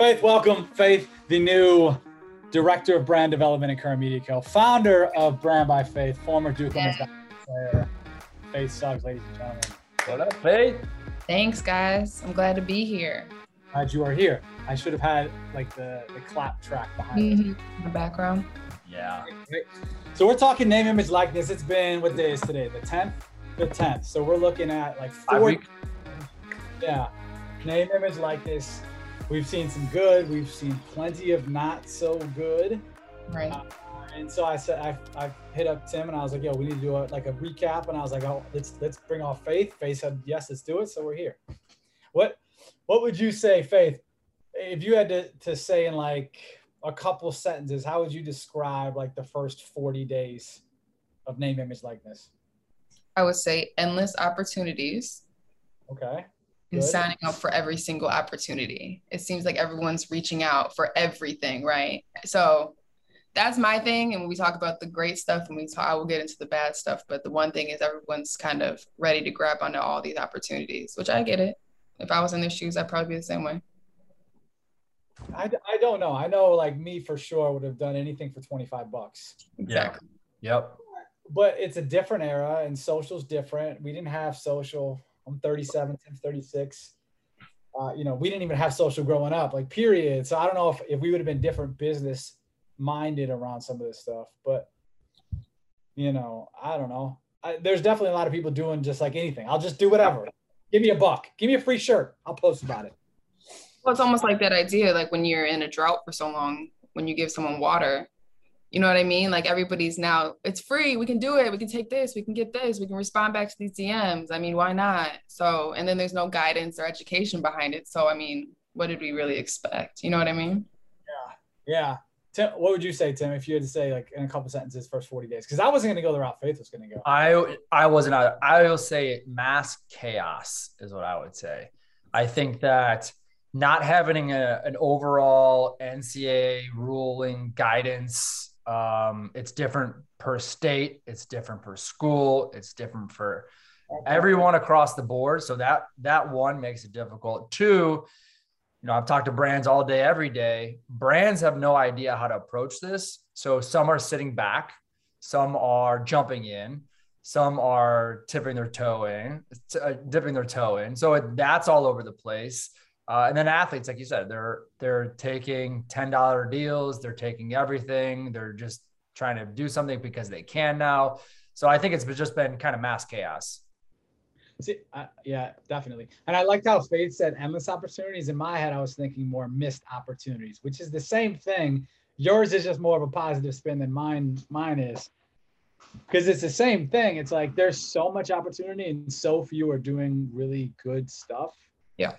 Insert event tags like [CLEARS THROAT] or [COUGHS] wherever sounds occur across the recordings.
Faith, welcome. Faith, the new director of brand development at Current Media Co., founder of Brand by Faith, former Duke Yeah. player. Faith Suggs, ladies and gentlemen. What up, Faith? Thanks, guys. I'm glad to be here. Glad you are here. I should have had like the, the clap track behind it. Mm-hmm. In the background. Yeah. So we're talking name, image, likeness. It's been what day is today? The 10th? The 10th. So we're looking at like four. week. Yeah. Name, image, likeness. We've seen some good. We've seen plenty of not so good. Right. Uh, and so I said, I, I hit up Tim and I was like, yo, we need to do a, like a recap. And I was like, oh, let's let's bring off Faith. Faith said, yes, let's do it. So we're here. What what would you say, Faith, if you had to, to say in like a couple sentences, how would you describe like the first 40 days of name, image, likeness? I would say endless opportunities Okay. And Good. signing up for every single opportunity. It seems like everyone's reaching out for everything, right? So that's my thing. And when we talk about the great stuff and we talk, I will get into the bad stuff. But the one thing is everyone's kind of ready to grab onto all these opportunities, which I get it. If I was in their shoes, I'd probably be the same way. I, I don't know. I know like me for sure would have done anything for 25 bucks. Exactly. Yep. but it's a different era and social's different. We didn't have social. I'm 37, Tim's 36. Uh, you know, we didn't even have social growing up, like period. So I don't know if, if we would have been different business minded around some of this stuff, but you know, I don't know. I, there's definitely a lot of people doing just like anything. I'll just do whatever. Give me a buck. Give me a free shirt. I'll post about it. Well, it's almost like that idea, like when you're in a drought for so long, when you give someone water, you know what I mean? Like everybody's now, it's free. We can do it. We can take this. We can get this. We can respond back to these DMs. I mean, why not? So, and then there's no guidance or education behind it. So, I mean, what did we really expect? You know what I mean? Yeah. Yeah. Tim, what would you say, Tim, if you had to say like in a couple sentences, first 40 days? Because I wasn't going to go the route Faith was going to go. I I wasn't. out- I will say mass chaos is what I would say. I think that not having a, an overall NCAA ruling guidance, um, it's different per state, it's different per school, it's different for everyone across the board. So that that one makes it difficult. Two, you know, I've talked to brands all day, every day. Brands have no idea how to approach this. So some are sitting back, some are jumping in, some are tipping their toe in, uh, dipping their toe in. So it, that's all over the place. Uh, and then athletes, like you said, they're they're taking ten dollar deals. They're taking everything. They're just trying to do something because they can now. So I think it's just been kind of mass chaos. See, I, yeah, definitely. And I liked how Faith said endless opportunities. In my head, I was thinking more missed opportunities, which is the same thing. Yours is just more of a positive spin than mine. Mine is because it's the same thing. It's like there's so much opportunity and so few are doing really good stuff. Yeah.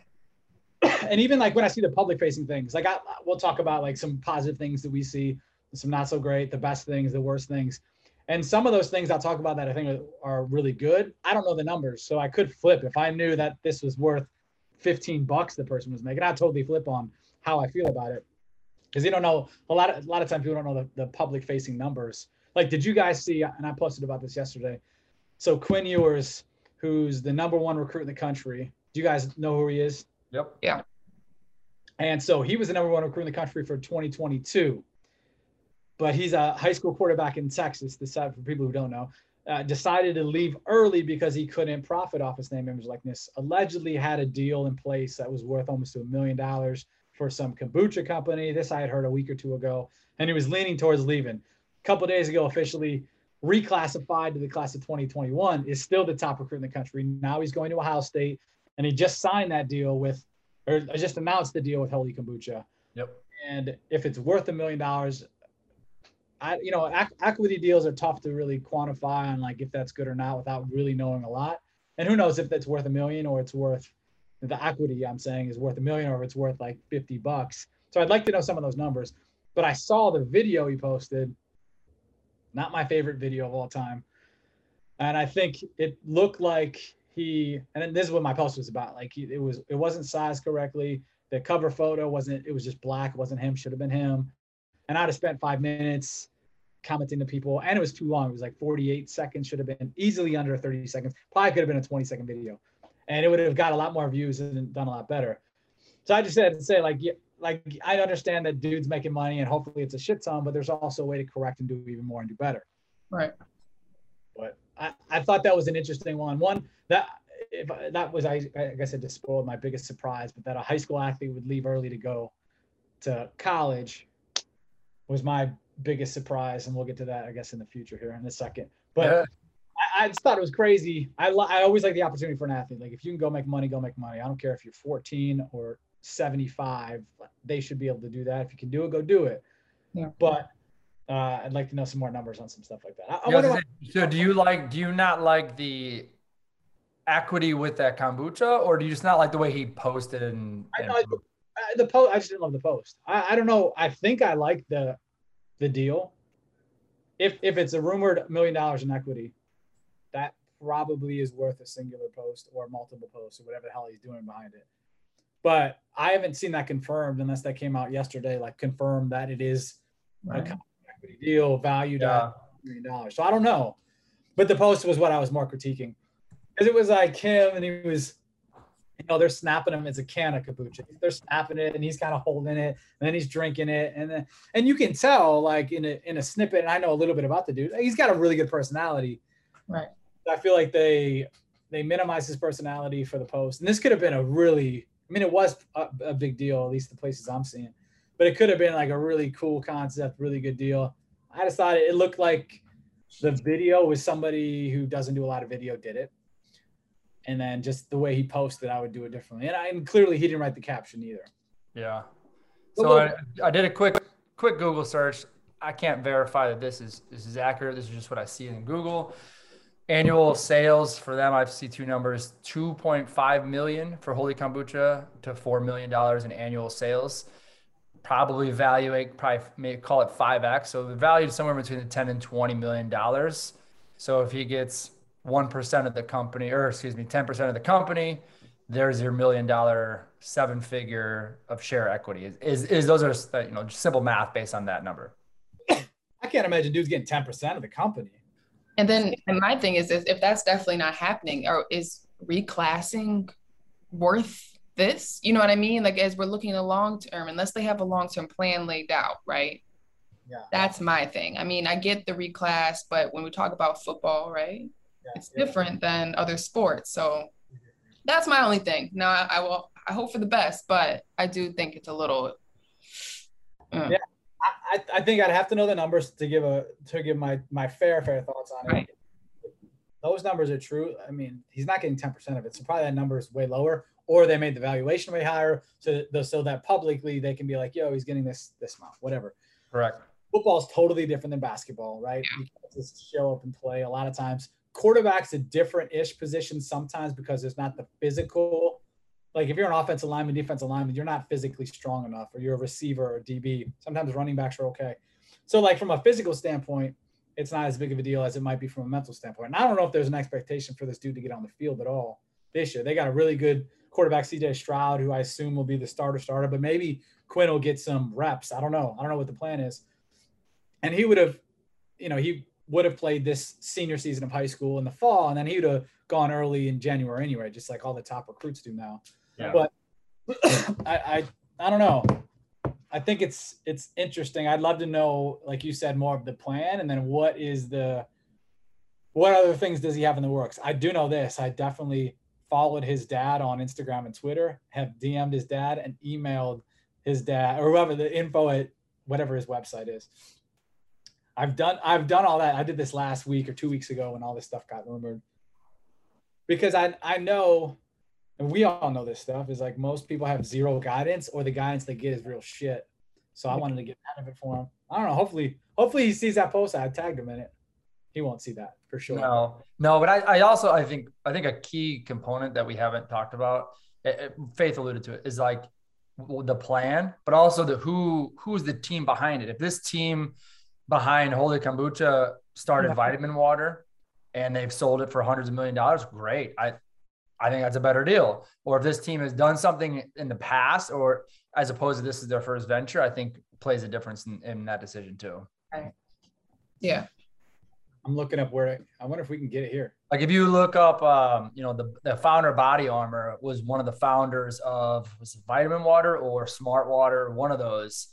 And even like when I see the public facing things, like I, we'll talk about like some positive things that we see, some not so great, the best things, the worst things. And some of those things I'll talk about that I think are, are really good. I don't know the numbers, so I could flip if I knew that this was worth 15 bucks the person was making. I'd totally flip on how I feel about it because you don't know a lot of a lot of times people don't know the, the public facing numbers. Like, did you guys see? And I posted about this yesterday. So Quinn Ewers, who's the number one recruit in the country, do you guys know who he is? Yep. And so he was the number one recruit in the country for 2022. But he's a high school quarterback in Texas. This side for people who don't know, uh, decided to leave early because he couldn't profit off his name, image, likeness. Allegedly had a deal in place that was worth almost a million dollars for some kombucha company. This I had heard a week or two ago, and he was leaning towards leaving. A couple days ago, officially reclassified to the class of 2021, is still the top recruit in the country. Now he's going to Ohio State, and he just signed that deal with, or just announced the deal with Holy Kombucha. Yep. And if it's worth a million dollars, I, you know, ac- equity deals are tough to really quantify on like if that's good or not without really knowing a lot. And who knows if that's worth a million or it's worth the equity I'm saying is worth a million or if it's worth like 50 bucks. So I'd like to know some of those numbers. But I saw the video he posted, not my favorite video of all time. And I think it looked like he, and then this is what my post was about. Like he, it was, it wasn't sized correctly. The cover photo wasn't, it was just black. It wasn't him, should have been him. And I'd have spent five minutes commenting to people and it was too long. It was like 48 seconds, should have been easily under 30 seconds. Probably could have been a 20 second video and it would have got a lot more views and done a lot better. So I just had to say, like, like I understand that dude's making money and hopefully it's a shit ton, but there's also a way to correct and do even more and do better. Right. But I, I thought that was an interesting one. One that if that was I, I guess I just spoiled my biggest surprise, but that a high school athlete would leave early to go to college was my biggest surprise, and we'll get to that I guess in the future here in a second. But Yeah. I, I just thought it was crazy. I I always like the opportunity for an athlete. Like if you can go make money, go make money. I don't care if you're 14 or 75. They should be able to do that. If you can do it, go do it. Yeah. But uh, I'd like to know some more numbers on some stuff like that. I, I Yeah, I wonder was why- gonna say, so do you like do you not like the equity with that kombucha or do you just not like the way he posted and, I and- know, I- the post. I just didn't love the post. I, I don't know. I think I like the the deal. If if it's a rumored million dollars in equity, that probably is worth a singular post or multiple posts or whatever the hell he's doing behind it. But I haven't seen that confirmed unless that came out yesterday, like confirmed that it is a Right. common equity deal valued yeah. at million dollars. So I don't know. But the post was what I was more critiquing. Because it was like him and he was, you know, they're snapping him as a can of kombucha. They're snapping it and he's kind of holding it and then he's drinking it. And then and you can tell like in a in a snippet, and I know a little bit about the dude, he's got a really good personality. Right. I feel like they they minimize his personality for the post. And this could have been a really, I mean, it was a, a big deal, at least the places I'm seeing. But it could have been like a really cool concept, really good deal. I just thought it looked like the video was somebody who doesn't do a lot of video did it. And then just the way he posted, I would do it differently. And, I, and clearly he didn't write the caption either. Yeah. But So I, I did a quick quick Google search. I can't verify that this is this is accurate. This is just what I see in Google. Annual sales for them, I see two numbers: 2.5 million for Holy Kombucha to four million dollars in annual sales. Probably evaluate, probably may call it 5x. So the value is somewhere between the 10 and 20 million dollars. So if he gets one percent of the company, or excuse me, 10% of the company, there's your million dollar seven figure of share equity is, is, is those are uh, you know just simple math based on that number I can't imagine dude's getting 10% of the company. And then and my thing is, is if that's definitely not happening, or is reclassing worth this? You know what I mean? Like as we're looking at long term, unless they have a long term plan laid out, right? Yeah. That's my thing. I mean, I get the reclass, but when we talk about football, right, Yeah, it's yeah. different than other sports. So that's my only thing. Now I, I will I hope for the best, but I do think it's a little. uh, Yeah. I, I- I think I'd have to know the numbers to give a to give my my fair fair thoughts on it. Right. Those numbers are true. I mean, he's not getting 10% of it. So probably that number is way lower, or they made the valuation way higher so that so that publicly they can be like, yo, he's getting this this amount, whatever. correct Football is totally different than basketball, right? You can't just show up and play. A lot of times, quarterback's a different-ish position sometimes because there's not the physical. Like if you're an offensive lineman, defensive lineman, you're not physically strong enough, or you're a receiver or DB. Sometimes running backs are okay. So, like from a physical standpoint, it's not as big of a deal as it might be from a mental standpoint. And I don't know if there's an expectation for this dude to get on the field at all this year. They got a really good quarterback, CJ Stroud, who I assume will be the starter starter, but maybe Quinn will get some reps. I don't know. I don't know what the plan is. And he would have, you know, he would have played this senior season of high school in the fall, and then he would have gone early in January anyway, just like all the top recruits do now. yeah But [CLEARS THROAT] I, I I don't know. I think it's it's interesting. I'd love to know, like you said, more of the plan, and then what is the what other things does he have in the works? I do know this. I definitely followed his dad on Instagram and Twitter, have DM'd his dad and emailed his dad or whoever the info at whatever his website is. I've done I've done all that. I did this last week or two weeks ago when all this stuff got rumored. Because I I know and we all know this stuff is like most people have zero guidance or the guidance they get is real shit. So I wanted to get out of it for him. I don't know. Hopefully, hopefully he sees that post. I tagged him in it. He won't see that for sure. no no but I, I also i think i think a key component that we haven't talked about eh, eh, faith alluded to it is like the plan but also the who who's the team behind it if this team behind holy kombucha started Yeah. vitamin water and they've sold it for hundreds of million dollars great i i think that's a better deal or if this team has done something in the past or as opposed to this is their first venture i think plays a difference in, in that decision too Right. Yeah. I'm looking up where I wonder if we can get it here. Like if you look up, um, you know, the, the founder Body Armor was one of the founders of was it Vitamin Water or Smart Water, one of those.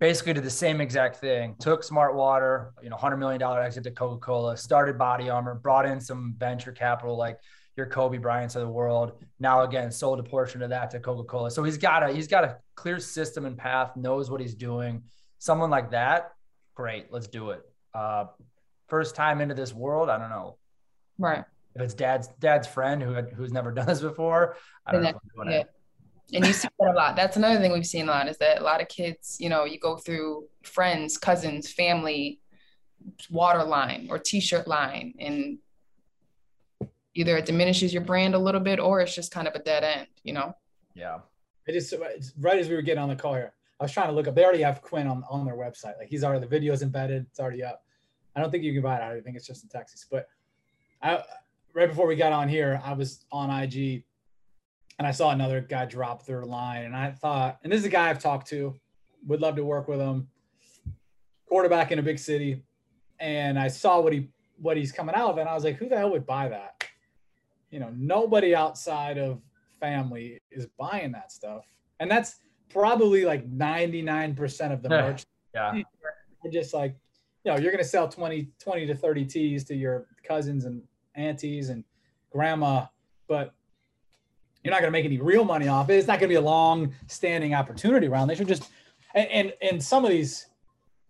Basically, did the same exact thing. Took Smart Water, you know, hundred million dollar exit to Coca Cola. Started Body Armor, brought in some venture capital like your Kobe Bryant's of the world. Now again, sold a portion of that to Coca Cola. So he's got a he's got a clear system and path, knows what he's doing. Someone like that, great, let's do it. Uh, first time into this world, I don't know. Right. If it's dad's dad's friend who had, who's never [LAUGHS] done this before, I don't know. Yeah. And you see that a lot. That's another thing we've seen a lot is that a lot of kids, you know, you go through friends, cousins, family, water line or t-shirt line, and either it diminishes your brand a little bit or it's just kind of a dead end, you know? Yeah. It just right as we were getting on the call here, I was trying to look up. They already have Quinn on, on their website. Like he's already the video's embedded. It's already up. I don't think you can buy it. I think it's just in Texas. But I right before we got on here, I was on IG and I saw another guy drop their line. And I thought, and this is a guy I've talked to, would love to work with him. Quarterback in a big city. And I saw what he what he's coming out of, and I was like, who the hell would buy that? You know, nobody outside of family is buying that stuff. And that's probably like 99% of the merch. yeah. You're just like, you know, you're going to sell 20, 20 to 30 tees to your cousins and aunties and grandma, but you're not going to make any real money off it. It's not going to be a long standing opportunity around. They should just, and, and, and some of these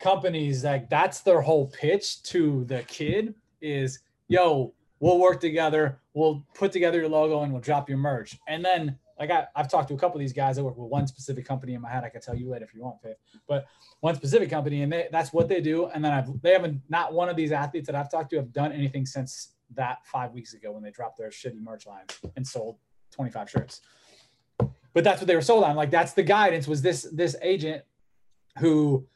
companies, like that's their whole pitch to the kid is, yo, we'll work together. We'll put together your logo and we'll drop your merch. And then I, I've talked to a couple of these guys that work with one specific company in my head. I can tell you later if you want, Faith. But one specific company, and they, that's what they do. And then I've they haven't not one of these athletes that I've talked to have done anything since that five weeks ago when they dropped their shitty merch line and sold 25 shirts. But that's what they were sold on. Like that's the guidance was this this agent who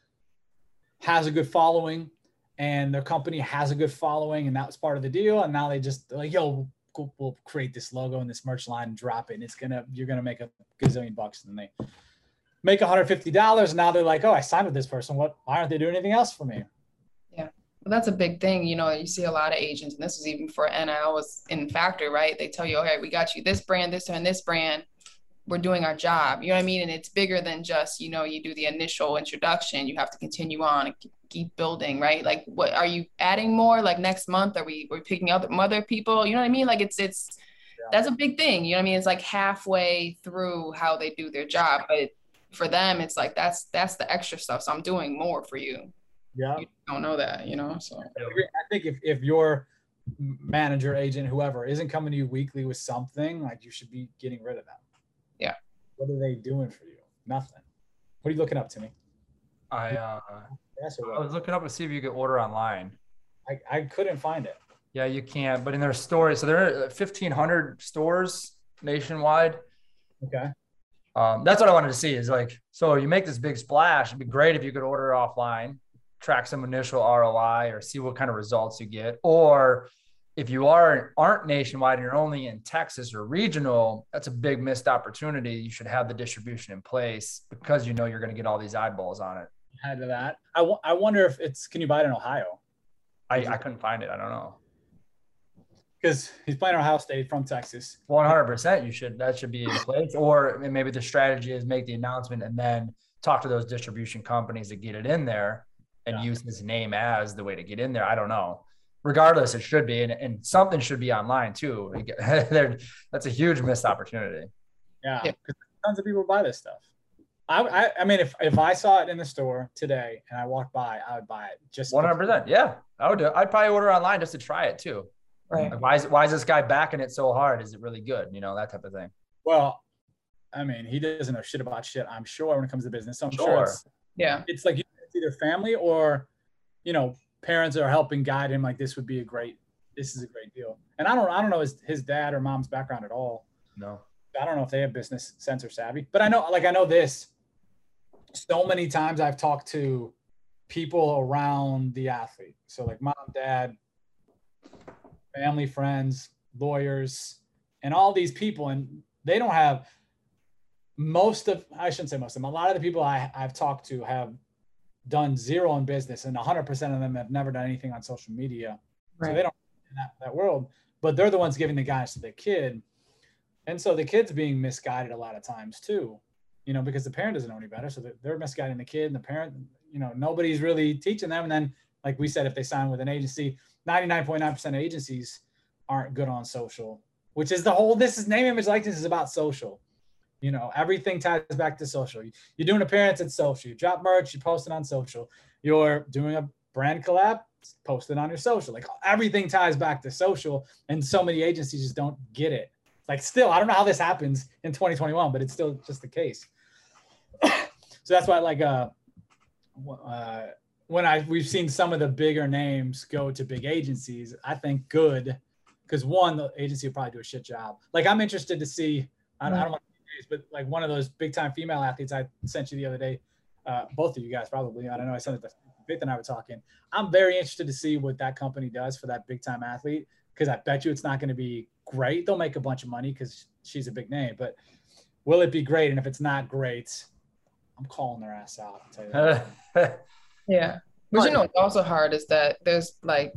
has a good following and their company has a good following and that was part of the deal. And now they just like, yo, we'll create this logo and this merch line and drop it. And it's gonna you're gonna make a gazillion bucks. And they make $150. Now they're like, oh, I signed with this person. What why aren't they doing anything else for me? Yeah. Well, that's a big thing. You know, you see a lot of agents, and this is even for NIL was in factor, right? They tell you, okay, we got you this brand, this and this brand. We're doing our job. You know what I mean? And it's bigger than just, you know, you do the initial introduction. You have to continue on and keep building, right? Like, what are you adding more? Like next month, are we we picking up other people? You know what I mean? Like, it's it's yeah. that's a big thing. You know what I mean? It's like halfway through how they do their job, but for them, it's like that's that's the extra stuff. So I'm doing more for you. Yeah, you don't know that, you know. So I think if if your manager, agent, whoever isn't coming to you weekly with something, like you should be getting rid of them. Yeah. What are they doing for you? Nothing. What are you looking up to me? I uh, I was looking up to see if you could order online. I, I couldn't find it. Yeah, you can't. But in their stores, so there are 1,500 stores nationwide. Okay. Um, that's what I wanted to see is like, so you make this big splash. It'd be great if you could order offline, track some initial ROI or see what kind of results you get. Or if you are aren't nationwide and you're only in Texas or regional, that's a big missed opportunity. You should have the distribution in place because you know you're going to get all these eyeballs on it ahead of that. I, w- I wonder if it's can you buy it in Ohio? I, I couldn't find it. I don't know. Because he's playing Ohio State from Texas. One hundred percent. You should that should be in place, or maybe the strategy is make the announcement and then talk to those distribution companies to get it in there and yeah. use his name as the way to get in there. I don't know. Regardless, it should be, and, and something should be online too. [LAUGHS] That's a huge missed opportunity. Yeah, because yeah. tons of people buy this stuff. I, I, I mean, if, if I saw it in the store today and I walked by, I would buy it. Just one hundred percent. Yeah, I would do. It. I'd probably order online just to try it too. Right. Like, why is why is this guy backing it so hard? Is it really good? You know that type of thing. Well, I mean, he doesn't know shit about shit. I'm sure when it comes to business. So I'm sure, sure it's, yeah, it's like it's either family or, you know, parents are helping guide him. Like this would be a great, this is a great deal. And I don't, I don't know his his dad or mom's background at all. No. I don't know if they have business sense or savvy, but I know, like, I know this so many times I've talked to people around the athlete. So like mom, dad, family, friends, lawyers, and all these people. And they don't have most of, I shouldn't say most of them, a lot of the people I, I've talked to have done zero in business and 100% of them have never done anything on social media. Right. So they don't in that, that world. but they're the ones giving the guidance to the kid. And so the kid's being misguided a lot of times too, you know, because the parent doesn't know any better. So they're misguiding the kid and the parent, you know, nobody's really teaching them. And then, like we said, if they sign with an agency, 99.9% of agencies aren't good on social, which is the whole, this is name, image, likeness is about social. You know, everything ties back to social. You're doing appearance at social. You drop merch, you post it on social. You're doing a brand collab, post it on your social. Like everything ties back to social. And so many agencies just don't get it. Like still, I don't know how this happens in 2021, but it's still just the case. [COUGHS] so that's why like uh, uh when I we've seen some of the bigger names go to big agencies, I think good because one, the agency will probably do a shit job. Like I'm interested to see, I, don't, I don't want to but like one of those big time female athletes I sent you the other day, uh, both of you guys probably, I don't know, I sent it to Vic and I were talking. I'm very interested to see what that company does for that big time athlete because I bet you it's not going to be great. They'll make a bunch of money because she's a big name, but will it be great? And if it's not great, I'm calling their ass out. [LAUGHS] yeah. But you know what's also hard is that there's like,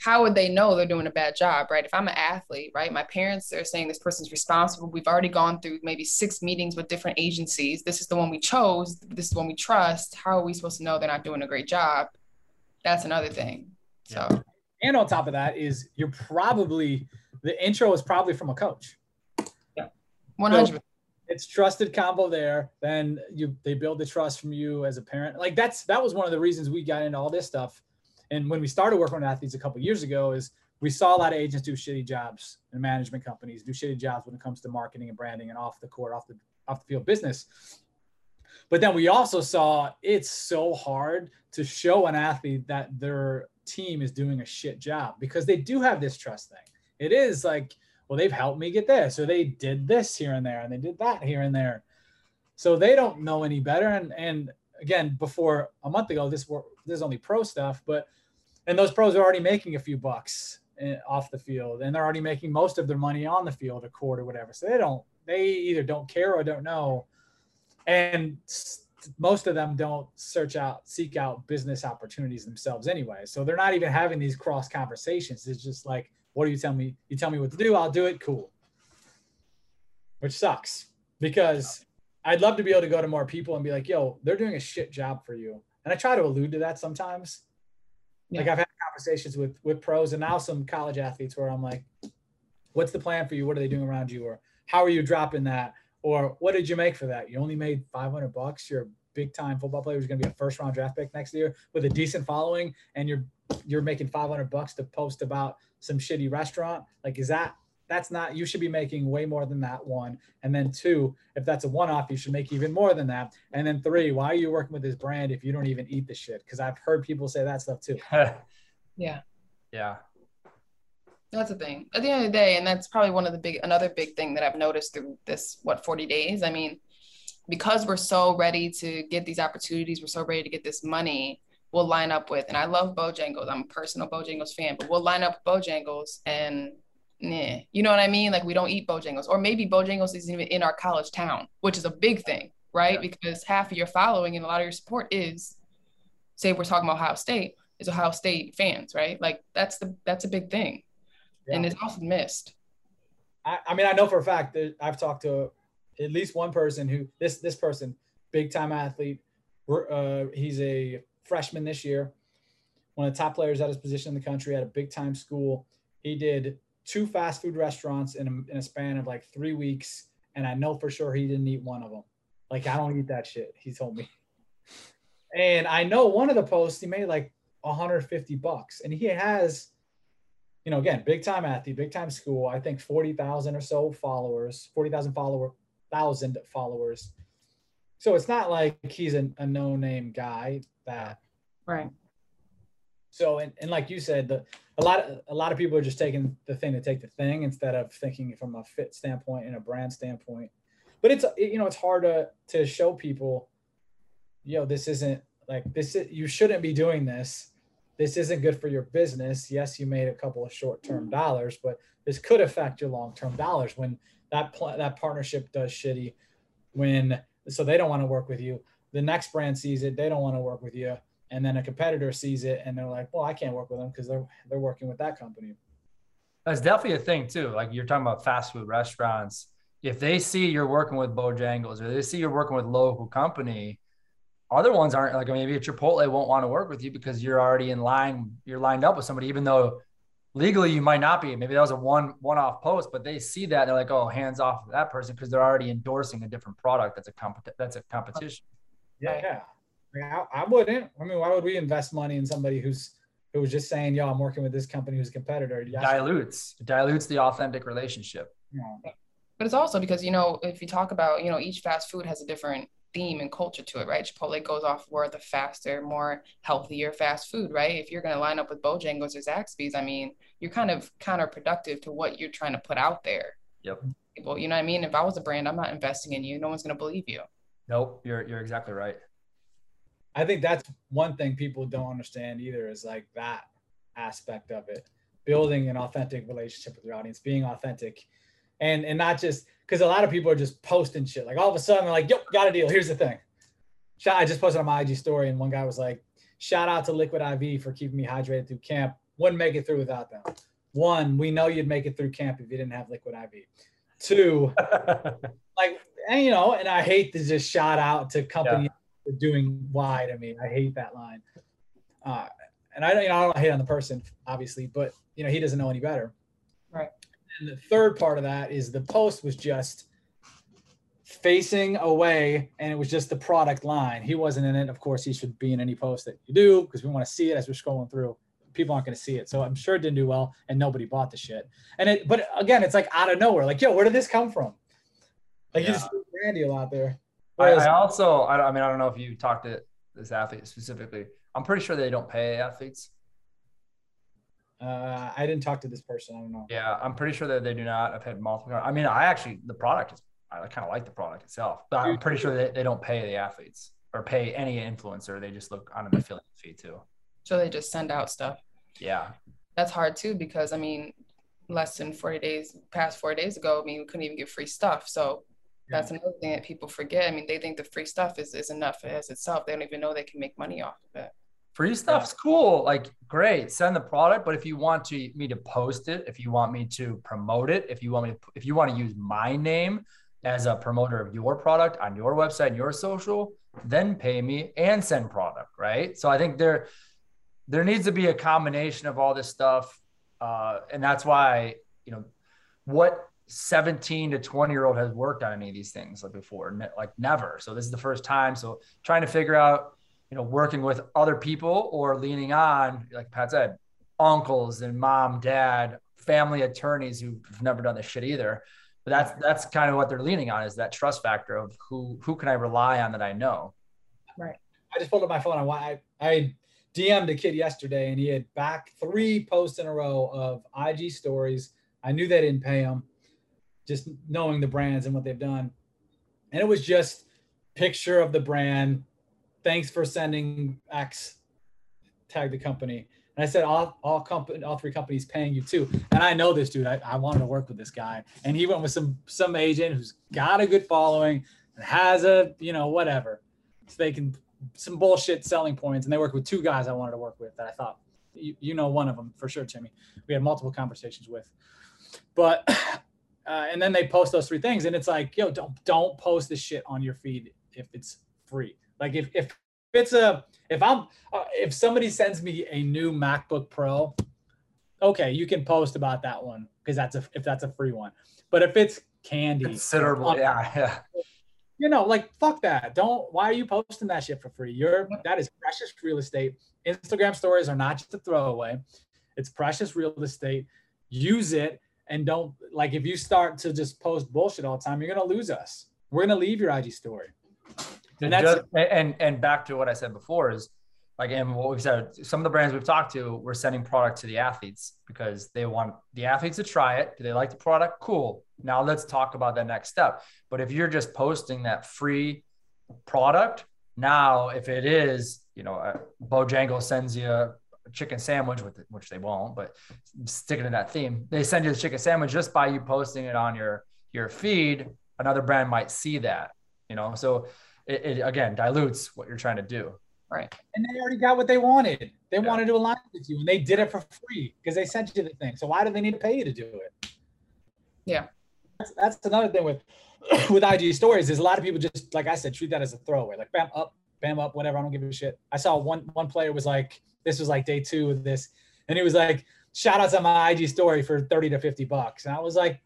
how would they know they're doing a bad job, right? If I'm an athlete, right, my parents are saying this person's responsible. We've already gone through maybe six meetings with different agencies. This is the one we chose. This is the one we trust. How are we supposed to know they're not doing a great job? That's another thing. So, and on top of that is you're probably the intro is probably from a coach. Yeah, one hundred. It's trusted combo there. Then you they build the trust from you as a parent. Like that's that was one of the reasons we got into all this stuff. And when we started working with athletes a couple years ago, is we saw a lot of agents do shitty jobs and management companies do shitty jobs when it comes to marketing and branding and off the court, off the off the field business. But then we also saw it's so hard to show an athlete that their team is doing a shit job because they do have this trust thing. It is like, well, they've helped me get this, or they did this here and there, and they did that here and there. So they don't know any better. And and again, before a month ago, this were this is only pro stuff, but and those pros are already making a few bucks eh, off the field, and they're already making most of their money on the field, a court or whatever. So they don't they either don't care or don't know. And most of them don't search out seek out business opportunities themselves anyway. So they're not even having these cross conversations. It's just like what do you tell me? You tell me what to do i'll do it cool. Which sucks because i'd love to be able to go to more people and be like yo they're doing a shit job for you. And i try to allude to that sometimes. Yeah. like i've had conversations with with pros and now some college athletes where i'm like what's the plan for you? What are they doing around you? Or how are you dropping that or what did you make for that? You only made 500 bucks. You're a big time football player who's going to be a first round draft pick next year with a decent following, and you're you're making 500 bucks to post about some shitty restaurant. Like, is that that's not you should be making way more than that one and then two if that's a one-off you should make even more than that and then three why are you working with this brand if you don't even eat the shit because i've heard people say that stuff too [LAUGHS] yeah yeah that's the thing. At the end of the day, and that's probably one of the big another big thing that I've noticed through this what 40 days. I mean, because we're so ready to get these opportunities, we're so ready to get this money, we'll line up with, and I love Bojangles. I'm a personal Bojangles fan, but we'll line up with Bojangles and nah, you know what I mean? Like we don't eat Bojangles. Or maybe Bojangles isn't even in our college town, which is a big thing, right? Yeah. Because half of your following and a lot of your support is say we're talking about Ohio State, is Ohio State fans, right? Like that's the that's a big thing yeah. and it's often missed. I, I mean, I know for a fact that I've talked to at least one person who this this person, big time athlete. Uh, he's a freshman this year, one of the top players at his position in the country at a big time school. He did two fast food restaurants in a, in a span of like three weeks, and I know for sure he didn't eat one of them. Like I don't eat that shit. He told me. And I know one of the posts he made like 150 bucks, and he has you know, again, big time athlete, big time school. I think 40,000 or so followers, 40,000 follower, thousand followers. So it's not like he's a, a no name guy that. Right. So, and, and like you said, the, a lot of, a lot of people are just taking the thing to take the thing instead of thinking from a fit standpoint and a brand standpoint. But it's, you know, it's hard to, to show people, yo, this isn't like this, is, you shouldn't be doing this this isn't good for your business. Yes, you made a couple of short-term mm. dollars, but this could affect your long-term dollars when that pl- that partnership does shitty. When so they don't want to work with you. The next brand sees it, they don't want to work with you, and then a competitor sees it, and they're like, "Well, I can't work with them because they're they're working with that company." That's definitely a thing too. Like you're talking about fast food restaurants. If they see you're working with Bojangles or they see you're working with local company, other ones aren't like maybe a Chipotle won't want to work with you because you're already in line, you're lined up with somebody, even though legally you might not be. Maybe that was a one one off post, but they see that they're like, oh, hands off that person because they're already endorsing a different product that's a comp- that's a competition. Yeah, yeah. I, I wouldn't. I mean, why would we invest money in somebody who's who was just saying, "Yo, I'm working with this company who's a competitor"? Yes. Dilutes dilutes the authentic relationship. Yeah. But it's also because you know if you talk about you know each fast food has a different theme and culture to it, right? Chipotle goes off more the faster, more healthier fast food, right? If you're going to line up with Bojangles or Zaxby's, I mean, you're kind of counterproductive to what you're trying to put out there. Yep. People, you know what I mean? If I was a brand, I'm not investing in you. No one's going to believe you. Nope, you're you're exactly right. I think that's one thing people don't understand either is like that aspect of it. Building an authentic relationship with your audience, being authentic and and not just because a lot of people are just posting shit. Like all of a sudden they're like, "Yep, got a deal. Here's the thing." Shout, I just posted on my IG story, and one guy was like, "Shout out to Liquid IV for keeping me hydrated through camp. Wouldn't make it through without them." One, we know you'd make it through camp if you didn't have Liquid IV. Two, [LAUGHS] like, and you know, and I hate to just shout out to companies yeah. doing wide. I mean, I hate that line. Uh, and I don't, you know, I don't hate on the person, obviously, but you know, he doesn't know any better. And the third part of that is the post was just facing away and it was just the product line. He wasn't in it. Of course, he should be in any post that you do because we want to see it as we're scrolling through. People aren't going to see it. So I'm sure it didn't do well and nobody bought the shit. And it, but again, it's like out of nowhere. Like, yo, where did this come from? Like, yeah. you just brand deal out there. Whereas, I, I also, I, I mean, I don't know if you talked to this athlete specifically. I'm pretty sure they don't pay athletes. Uh, I didn't talk to this person. I don't know. Yeah, I'm pretty sure that they do not. I've had multiple. I mean, I actually the product is. I kind of like the product itself, but I'm pretty sure that they don't pay the athletes or pay any influencer. They just look on an affiliate fee too. So they just send out stuff. Yeah. That's hard too because I mean, less than 40 days, past four days ago, I mean, we couldn't even get free stuff. So yeah. that's another thing that people forget. I mean, they think the free stuff is, is enough as itself. They don't even know they can make money off of it. Free stuff's cool. Like, great. Send the product. But if you want to me to post it, if you want me to promote it, if you want me to, if you want to use my name as a promoter of your product on your website, your social, then pay me and send product. Right. So I think there, there needs to be a combination of all this stuff. Uh, and that's why, you know, what 17 to 20 year old has worked on any of these things like before, like never. So this is the first time. So trying to figure out, you know, working with other people or leaning on, like Pat said, uncles and mom, dad, family attorneys who've never done this shit either. But that's that's kind of what they're leaning on is that trust factor of who who can I rely on that I know. Right. I just pulled up my phone. I I DM'd a kid yesterday and he had back three posts in a row of IG stories. I knew they didn't pay him, just knowing the brands and what they've done. And it was just picture of the brand, thanks for sending X, tag the company. And I said, all, all company, all three companies paying you too. And I know this dude. I, I wanted to work with this guy. And he went with some some agent who's got a good following and has a, you know, whatever. So they can some bullshit selling points. And they worked with two guys I wanted to work with that I thought you, you know one of them for sure, Timmy. We had multiple conversations with. But [CLEARS THROAT] uh, and then they post those three things, and it's like, yo, don't don't post this shit on your feed if it's free. Like if if it's a if I'm uh, if somebody sends me a new MacBook Pro, okay, you can post about that one because that's a if that's a free one. But if it's candy, considerable, yeah, yeah. You know, like fuck that. Don't. Why are you posting that shit for free? You're that is precious real estate. Instagram stories are not just a throwaway. It's precious real estate. Use it and don't like if you start to just post bullshit all the time, you're gonna lose us. We're gonna leave your IG story. And that's just, and and back to what I said before is like and what we've said, some of the brands we've talked to, we're sending product to the athletes because they want the athletes to try it. Do they like the product? Cool. Now let's talk about that next step. But if you're just posting that free product, now if it is, you know, uh, Bojangle sends you a chicken sandwich, with which they won't, but sticking to that theme, they send you the chicken sandwich just by you posting it on your your feed. Another brand might see that, you know. So it, it again dilutes what you're trying to do. Right. And they already got what they wanted. They Yeah. wanted to align with you, and they did it for free because they sent you the thing. So why do they need to pay you to do it? Yeah. That's, that's another thing with [COUGHS] with IG stories is a lot of people just like I said treat that as a throwaway, like bam up, bam up, whatever. I don't give a shit. I saw one one player was like, this was like day two of this, and he was like, shout outs on my IG story for thirty to fifty bucks, and I was like,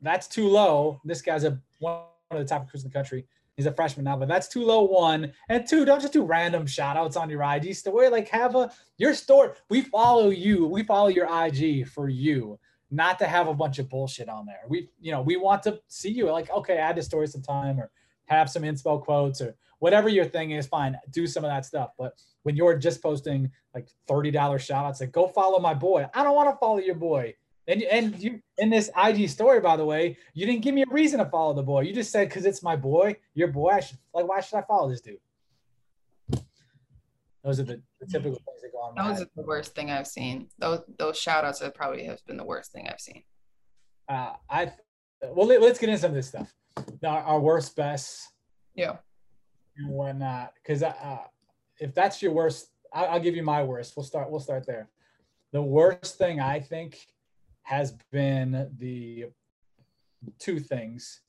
that's too low. This guy's a one of the top recruits in the country. He's a freshman now, but that's too low. One and two, don't just do random shout outs on your IG story. Like have a your story. We follow you. We follow your IG for you, not to have a bunch of bullshit on there. We, you know, we want to see you. Like, okay, add to story some time or have some inspo quotes or whatever your thing is. Fine, do some of that stuff. But when you're just posting like thirty dollars shout outs, like go follow my boy. I don't want to follow your boy. And, and you in this IG story, by the way, you didn't give me a reason to follow the boy. You just said because it's my boy, your boy. I should like why should I follow this dude? Those are the, the typical things that go on. Those are the worst thing I've seen. Those those shout outs have probably has been the worst thing I've seen. Uh, I well let, us get into some of this stuff. Our, our worst, best, Yeah. and whatnot. Because uh, if that's your worst, I, I'll give you my worst. We'll start. We'll start there. The worst thing I think has been the two things: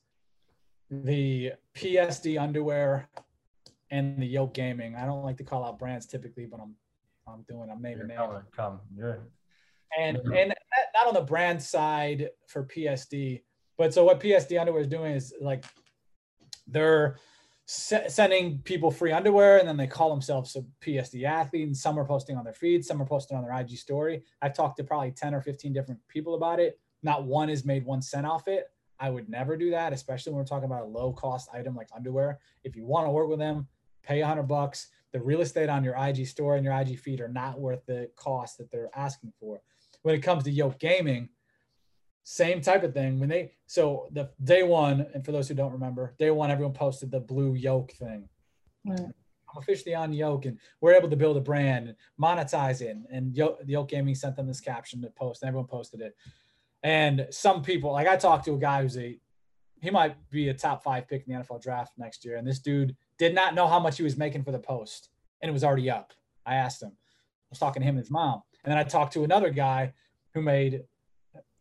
the PSD underwear and the Yoke Gaming. I don't like to call out brands typically, but I'm I'm doing. I'm naming names. coming, come. You're, and and not on the brand side for PSD, but so what PSD underwear is doing is like they're se- sending people free underwear, and then they call themselves a PSD athlete. And some are posting on their feed, some are posting on their IG story. I've talked to probably ten or fifteen different people about it. Not one has made one cent off it. I would never do that, especially when we're talking about a low cost item like underwear. If you want to work with them, pay a hundred bucks. The real estate on your IG store and your IG feed are not worth the cost that they're asking for when it comes to yoke gaming same type of thing. When they so the day one and for those who don't remember day one everyone posted the blue yoke thing. Right. i'm officially on yoke and we're able to build a brand and monetize it and yoke, the yoke gaming sent them this caption to post and everyone posted it. And some people like i talked to a guy who's a he might be a top five pick in the nfl draft next year and this dude did not know how much he was making for the post and it was already up. I asked him i was talking to him and his mom and then I talked to another guy who made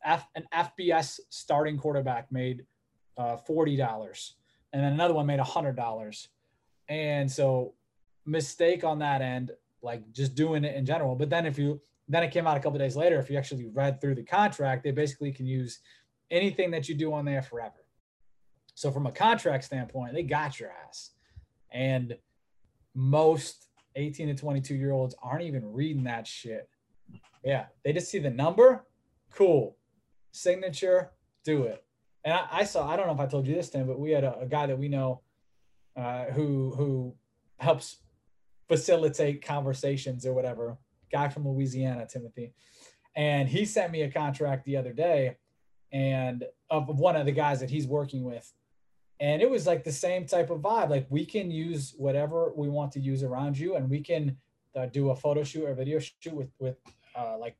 F, an FBS starting quarterback made uh, forty dollars, and then another one made hundred dollars. And so, mistake on that end, like just doing it in general. But then if you then it came out a couple days later, if you actually read through the contract, they basically can use anything that you do on there forever. So from a contract standpoint, they got your ass. And most 18 to 22 year olds aren't even reading that shit. Yeah, they just see the number, cool, signature, do it. And I, I saw, I don't know if I told you this, Tim, but we had a, a guy that we know uh, who who helps facilitate conversations or whatever. Guy from Louisiana, Timothy, and he sent me a contract the other day, and of one of the guys that he's working with, and it was like the same type of vibe. Like we can use whatever we want to use around you, and we can uh, do a photo shoot or video shoot with with uh, like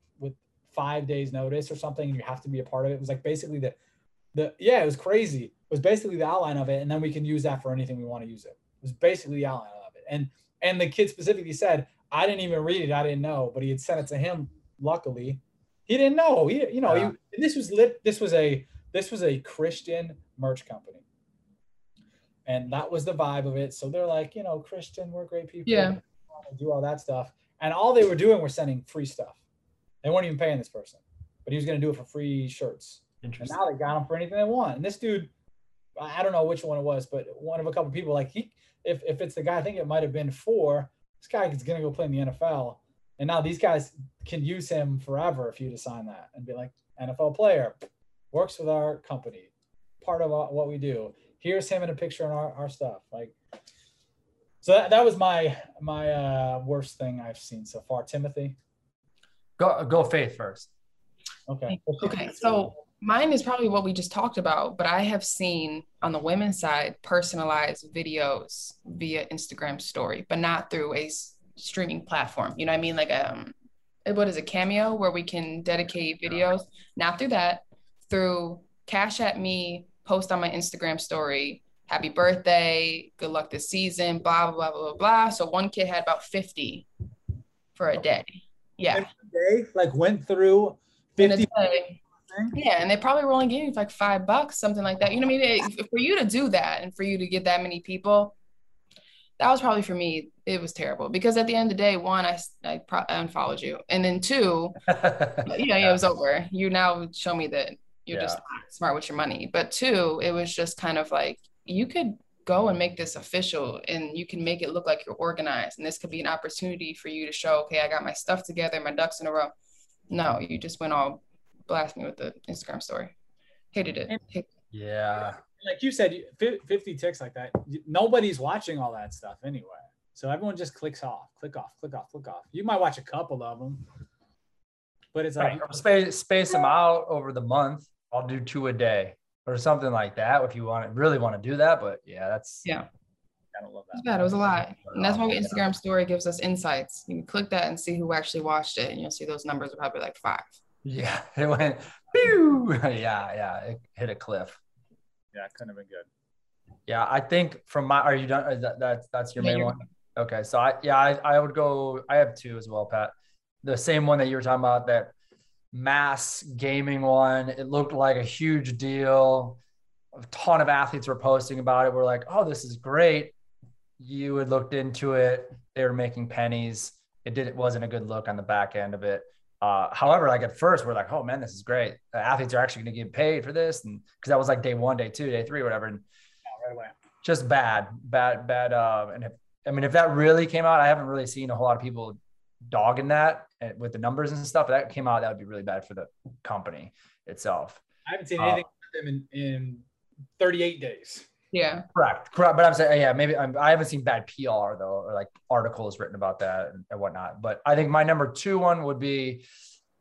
five days notice or something, and you have to be a part of it. It was like basically the the yeah, it was crazy. It was basically the outline of it, and then we can use that for anything we want to use it. It was basically the outline of it, and and the kid specifically said, I didn't even read it, I didn't know, but he had sent it to him. Luckily, he didn't know. He you know Yeah. he, this was lit. This was a this was a Christian merch company, and that was the vibe of it. So they're like, you know, Christian, we're great people. Yeah. do all that stuff. And all they were doing was sending free stuff. They weren't even paying this person, but he was going to do it for free shirts. And interesting. now they got him for anything they want. And this dude, I don't know which one it was, but one of a couple people, like he, if, if it's the guy, I think it might have been four, this guy is going to go play in the NFL. And now these guys can use him forever if you decide that and be like, NFL player, works with our company, part of what we do. Here's him in a picture on our, our stuff. Like, so that, that was my my uh, worst thing I've seen so far. Timothy. Go go Faith first. Okay. Okay, so mine is probably what we just talked about, but I have seen on the women's side personalized videos via Instagram story, but not through a s- streaming platform. You know what I mean? Like um what is a Cameo, where we can dedicate videos, not through that, through Cash at Me, post on my Instagram story, happy birthday, good luck this season, blah, blah, blah, blah, blah. So one kid had about 50 for a day. Yeah. Day, like went through 50. Yeah, and they probably were only giving you like five bucks, something like that. You know what I mean? For you to do that and for you to get that many people, that was probably for me. It was terrible because at the end of the day, one, I, I pro- unfollowed you, and then two, [LAUGHS] you know, it was over. You now show me that you're yeah. just smart with your money. But two, it was just kind of like you could go and make this official and you can make it look like you're organized and this could be an opportunity for you to show okay i got my stuff together my ducks in a row. No you just went all blast me with the instagram story. Hated it. Yeah. Like you said 50 ticks like that nobody's watching all that stuff anyway. So everyone just clicks off click off click off click off. You might watch a couple of them but it's like right. space space them out over the month. I'll do two a day or something like that if you want to really want to do that. But yeah, that's yeah. I don't love that. It's bad. It was a lot. And that's why Instagram story gives us insights. You can click that and see who actually watched it, and you'll see those numbers are probably like five. Yeah, [LAUGHS] it went pew. [LAUGHS] yeah, yeah, it hit a cliff. Yeah, it couldn't have been good. Yeah, I think from my are you done? That, that that's your yeah, main one. Okay, so I yeah I, I would go. I have two as well, Pat. The same one that you were talking about that mass gaming one. It looked like a huge deal. A ton of athletes were posting about it. We're like, oh, this is great. You had looked into it. They were making pennies. It did. It wasn't a good look on the back end of it. Uh, however, like at first, we're like, oh man, this is great. The athletes are actually going to get paid for this, and because that was like day one, day two, day three, whatever. And right away. just bad, bad, bad. Uh, and if, I mean, if that really came out, I haven't really seen a whole lot of people dogging that with the numbers and stuff. If that came out, that would be really bad for the company itself. I haven't seen anything uh, in, in 38 days. Yeah. Correct. Correct. But I'm saying, yeah, maybe I'm, I have not seen bad PR though, or like articles written about that and, and, whatnot. But I think my number two one would be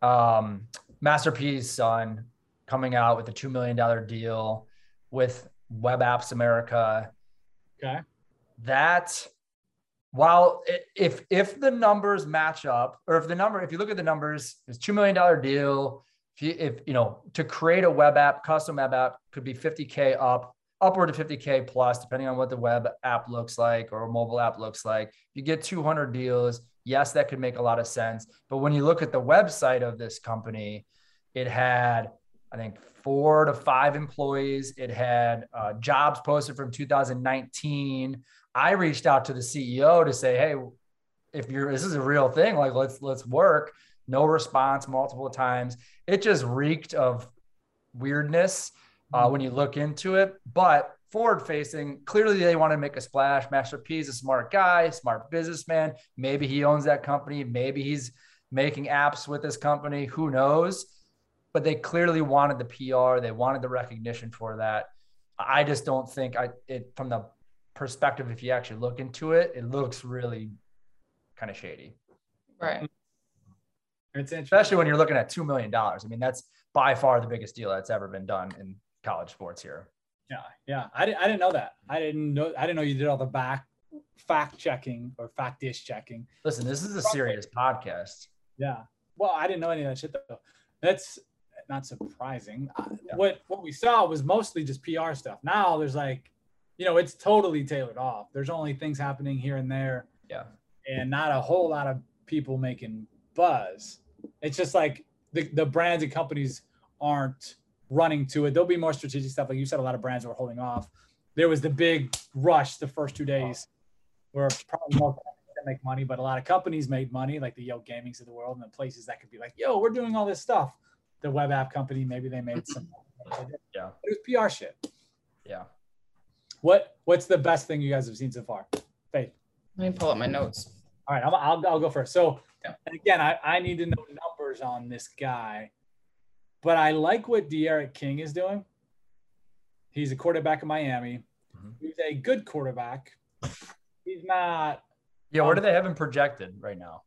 um, Master P's son coming out with a $2 million deal with Web Apps America. Okay. That while if if the numbers match up, or if the number, if you look at the numbers, it's two million dollar deal. If you, if you know to create a web app, custom web app could be 50k up, upward to 50k plus, depending on what the web app looks like or a mobile app looks like. You get 200 deals, yes, that could make a lot of sense. But when you look at the website of this company, it had I think four to five employees. It had uh, jobs posted from 2019. I reached out to the CEO to say, hey, if you're this is a real thing, like let's let's work. No response multiple times. It just reeked of weirdness uh, when you look into it. But forward facing, clearly they want to make a splash. Master P is a smart guy, smart businessman. Maybe he owns that company. Maybe he's making apps with this company. Who knows? But they clearly wanted the PR. They wanted the recognition for that. I just don't think I it from the perspective, if you actually look into it, it looks really kind of shady. Right. It's especially when you're looking at two million dollars. I mean, that's by far the biggest deal that's ever been done in college sports here. Yeah, yeah. I, didn't, I didn't know that. I didn't know. I didn't know you did all the back fact checking or fact dish checking. Listen, this is a serious podcast. Yeah. Well, I didn't know any of that shit though. That's not surprising. Yeah. What what we saw was mostly just PR stuff. Now there's like you know, it's totally tailored off. There's only things happening here and there. Yeah. And not a whole lot of people making buzz. It's just like the, the brands and companies aren't running to it. There'll be more strategic stuff. Like you said, a lot of brands were holding off. There was the big rush the first two days where probably more to make money, but a lot of companies made money, like the Yoke Gamings of the world and the places that could be like, yo, we're doing all this stuff. The web app company, maybe they made some. yeah. It was PR shit. Yeah. What What's the best thing you guys have seen so far? Faith. Let me pull up my notes. All right, I'll, I'll, I'll go first. So, yeah. and again, I, I need to know numbers on this guy, but I like what D'Eriq King is doing. He's a quarterback in Miami. Mm-hmm. He's a good quarterback. He's not. Yeah, where um, do they have him projected right now?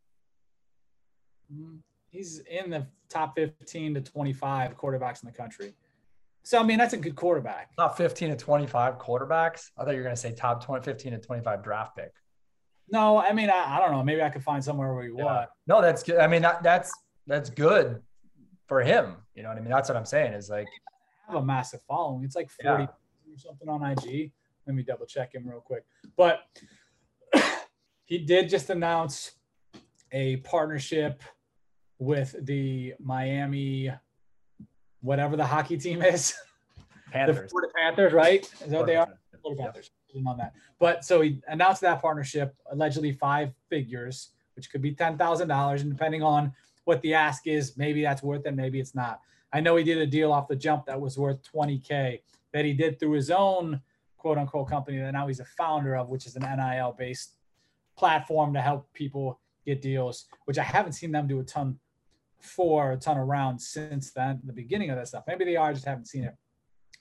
Mm, he's in the top 15 to 25 quarterbacks in the country. So I mean, that's a good quarterback. Not 15 to 25 quarterbacks. I thought you were going to say top 20, 15 to 25 draft pick. No, I mean, I, I don't know. Maybe I could find somewhere where he yeah. was. No, that's good. I mean, that, that's that's good for him. You know what I mean? That's what I'm saying. Is like I have a massive following. It's like 40 yeah. or something on IG. let me double check him real quick. But [CLEARS THROAT] he did just announce a partnership with the Miami, whatever the hockey team is. [LAUGHS] Panthers. The Florida Panthers, right? Is that what they are? Florida Yep. On that. But so he announced that partnership, allegedly five figures, which could be ten thousand dollars, and depending on what the ask is, maybe that's worth it, maybe it's not. I know he did a deal off the jump that was worth 20k that he did through his own quote unquote company that now he's a founder of, which is an NIL based platform to help people get deals, which I haven't seen them do a ton for a ton of rounds since then, the beginning of that stuff. Maybe they are, I just haven't seen it.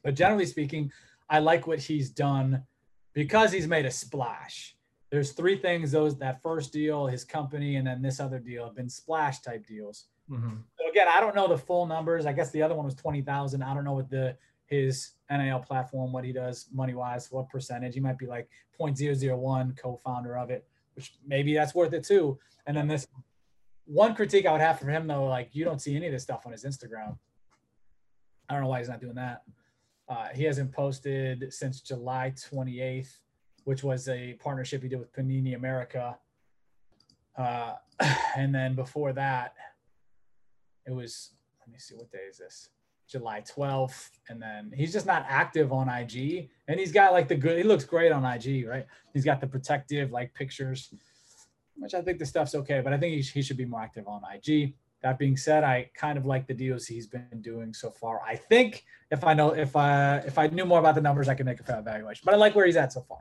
But generally speaking, I like what he's done because he's made a splash. There's three things those that first deal, his company, and then this other deal have been splash type deals. Mhm. So again, I don't know the full numbers. I guess the other one was twenty thousand. I don't know what the his NIL platform, what he does money wise, what percentage. He might be like 0.001 co-founder of it, which maybe that's worth it too. And then this one critique I would have for him though, like you don't see any of this stuff on his Instagram. I don't know why he's not doing that. Uh, he hasn't posted since July 28th, which was a partnership he did with Panini America. Uh, [CLEARS THROAT] and then before that, it was let me see what day is this july 12th and then he's just not active on ig and he's got like the good he looks great on ig right he's got the protective like pictures which i think the stuff's okay but i think he, sh- he should be more active on ig that being said i kind of like the deals he's been doing so far i think if i know if i if i knew more about the numbers i could make a fair evaluation but i like where he's at so far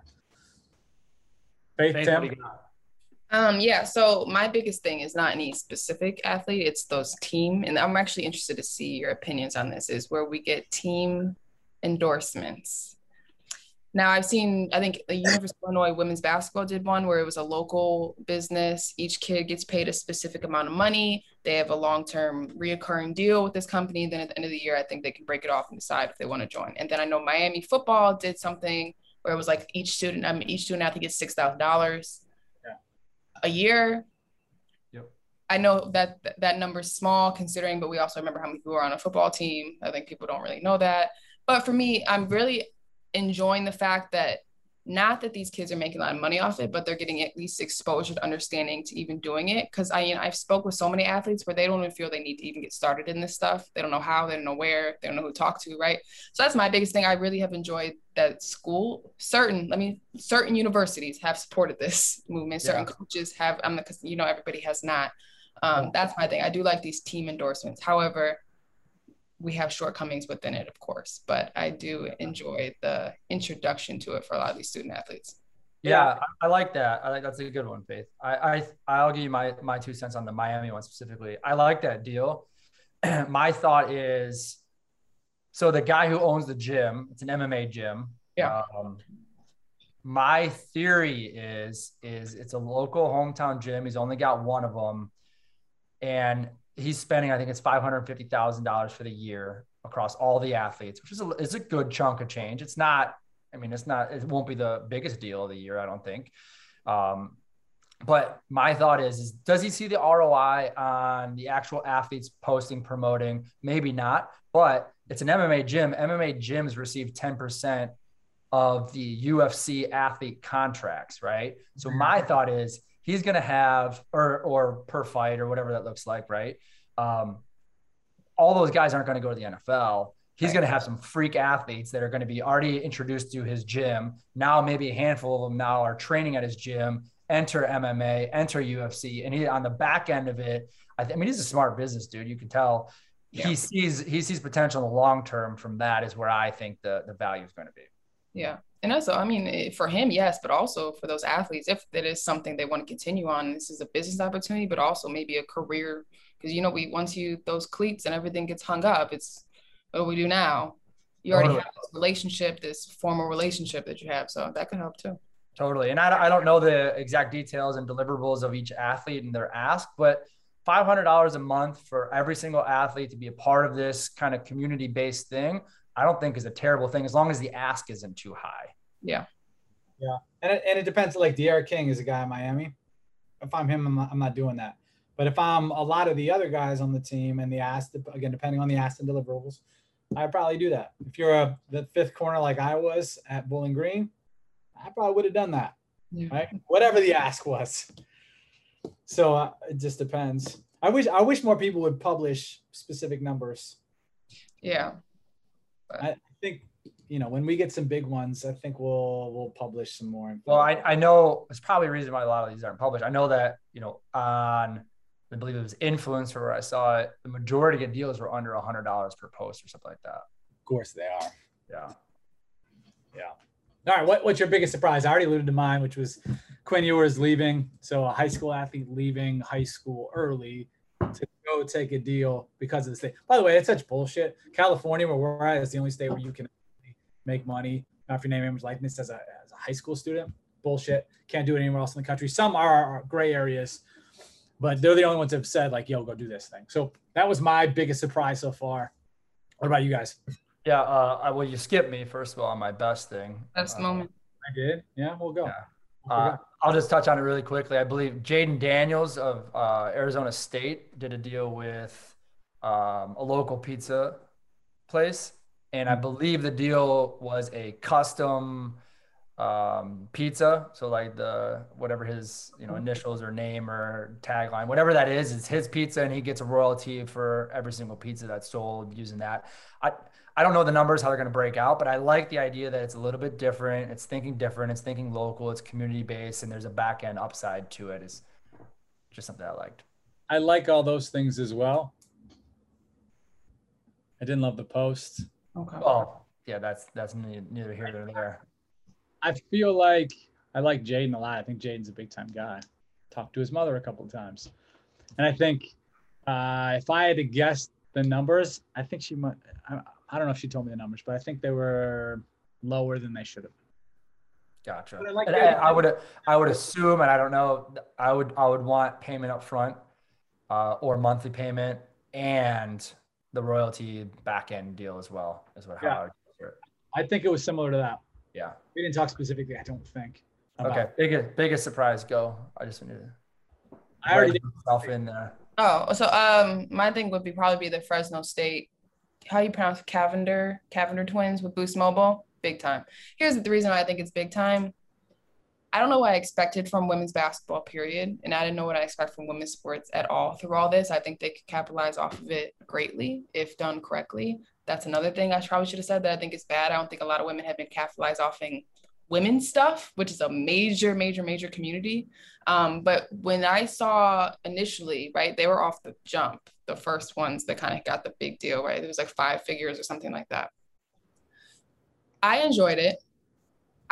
Faith, Faith, Tim? what do you got? Um, yeah, so my biggest thing is not any specific athlete, it's those team. And I'm actually interested to see your opinions on this, is where we get team endorsements. Now I've seen, I think the University of Illinois women's basketball did one where it was a local business. Each kid gets paid a specific amount of money. They have a long-term reoccurring deal with this company. Then at the end of the year, I think they can break it off and decide if they want to join. And then I know Miami football did something where it was like each student, I mean, each student athlete gets six thousand dollars a year. Yep. I know that that number's small considering, but we also remember how many people are on a football team. I think people don't really know that. But for me, I'm really enjoying the fact that not that these kids are making a lot of money off it, but they're getting at least exposure to understanding to even doing it. Because I, you know, I've spoke with so many athletes where they don't even feel they need to even get started in this stuff. They don't know how, they don't know where, they don't know who to talk to, right? So that's my biggest thing. I really have enjoyed that school, certain, let me, certain universities have supported this movement. Certain Yeah. coaches have. I'm because you know everybody has not. Um, that's my thing. I do like these team endorsements. However, we have shortcomings within it, of course, but I do enjoy the introduction to it for a lot of these student athletes. Yeah, I, I like that. I like that's a good one, Faith. I, I I'll give you my my two cents on the Miami one specifically. I like that deal. [CLEARS THROAT] my thought is, so the guy who owns the gym, it's an MMA gym. Yeah. Um, my theory is is it's a local hometown gym. He's only got one of them, and he's spending I think it's five hundred fifty thousand dollars for the year across all the athletes, which is a, is a good chunk of change. It's not I mean, it's not, it won't be the biggest deal of the year, I don't think. Um, but my thought is, is does he see the ROI on the actual athletes posting, promoting? Maybe not, but it's an MMA gym. MMA gyms receive 10% of the UFC athlete contracts, right? So my thought is he's going to have, or, or per fight or whatever that looks like, right? Um, all those guys aren't going to go to the NFL he's going to have some freak athletes that are going to be already introduced to his gym. Now, maybe a handful of them now are training at his gym, enter MMA, enter UFC, and he on the back end of it. I, th- I mean, he's a smart business dude. You can tell Yeah. he sees he sees potential in the long term. From that is where I think the the value is going to be. Yeah. And also, I mean, eh, for him, yes, but also for those athletes, if it is something they want to continue on, this is a business opportunity, but also maybe a career. Because, you know, we once you those cleats and everything gets hung up, it's what do we do now? You already Totally. have this relationship, this formal relationship that you have. So that could help too. Totally. And I, I don't know the exact details and deliverables of each athlete and their ask, but $500 a month for every single athlete to be a part of this kind of community based thing, I don't think is a terrible thing as long as the ask isn't too high. Yeah. Yeah, and it, and it depends. Like D'Eriq King is a guy in Miami. If I'm him, I'm not, I'm not doing that. But if I'm a lot of the other guys on the team and the ask, again, depending on the ask and deliverables, I'd probably do that. If you're a the fifth corner like I was at Bowling Green, I probably would have done that. Yeah. Right? Whatever the ask was. So uh, it just depends. I wish I wish more people would publish specific numbers. Yeah. I think you know when we get some big ones, I think we'll we'll publish some more. Well, I, I know it's probably a reason why a lot of these aren't published. I know that, you know, on I believe it was influencer where I saw it, the majority of deals were under a hundred dollars per post or something like that. of course they are. Yeah. Yeah. All right, what, what's your biggest surprise? I already alluded to mine, which was Quinn Ewers leaving. So a high school athlete leaving high school early to go take a deal because of the state. By the way, it's such bullshit. California, where we're at, is the only state where you can make money off your name, image, likeness as a, as a high school student. Bullshit. Can't do it anywhere else in the country. Some are, are gray areas, but they're the only ones that have said like, "Yo, go do this thing." So that was my biggest surprise so far. What about you guys? Yeah. Uh, I, well, you skipped me first of all on my best thing. That's the Uh, moment. I did. Yeah, we'll go. Yeah. We'll Uh, go. I'll just touch on it really quickly. I believe Jayden Daniels of uh, Arizona State did a deal with um, a local pizza place, and I believe the deal was a custom um, pizza. So like the whatever his you know initials or name or tagline, whatever that is, it's his pizza, and he gets a royalty for every single pizza that's sold using that. I I don't know the numbers how they're going to break out, but I like the idea that it's a little bit different. It's thinking different. It's thinking local. It's community based, and there's a back end upside to it. Is just something I liked. I like all those things as well. I didn't love the post. Okay. Oh, yeah, that's that's neither here nor there. I feel like I like Jayden a lot. I think Jayden's a big time guy. Talked to his mother a couple of times, and I think uh, if I had to guess the numbers, I think she might. I, I don't know if she told me the numbers, but I think they were lower than they should have. Gotcha. But I like And. I, I would I would assume, and I don't know. I would I would want payment up front, uh, or monthly payment, and the royalty back end deal as well. Is what how Yeah. I would consider it. I think it was similar to that. Yeah. We didn't talk specifically. I don't think. Okay. Biggest biggest surprise. Go. I just wanted to. I already write myself in there. Oh, so um, my thing would be probably be the Fresno State. How you pronounce? Cavinder Cavinder twins with Boost Mobile, big time. Here's the reason why I think it's big time. I don't know what I expected from women's basketball, period, and I didn't know what I expect from women's sports at all through all this. I think they could capitalize off of it greatly if done correctly. That's another thing I probably should have said that I think is bad. I don't think a lot of women have been capitalized offing women's stuff, which is a major, major, major community. Um, but when I saw initially, right, they were off the jump, the first ones that kind of got the big deal, right? It was like five figures or something like that. I enjoyed it.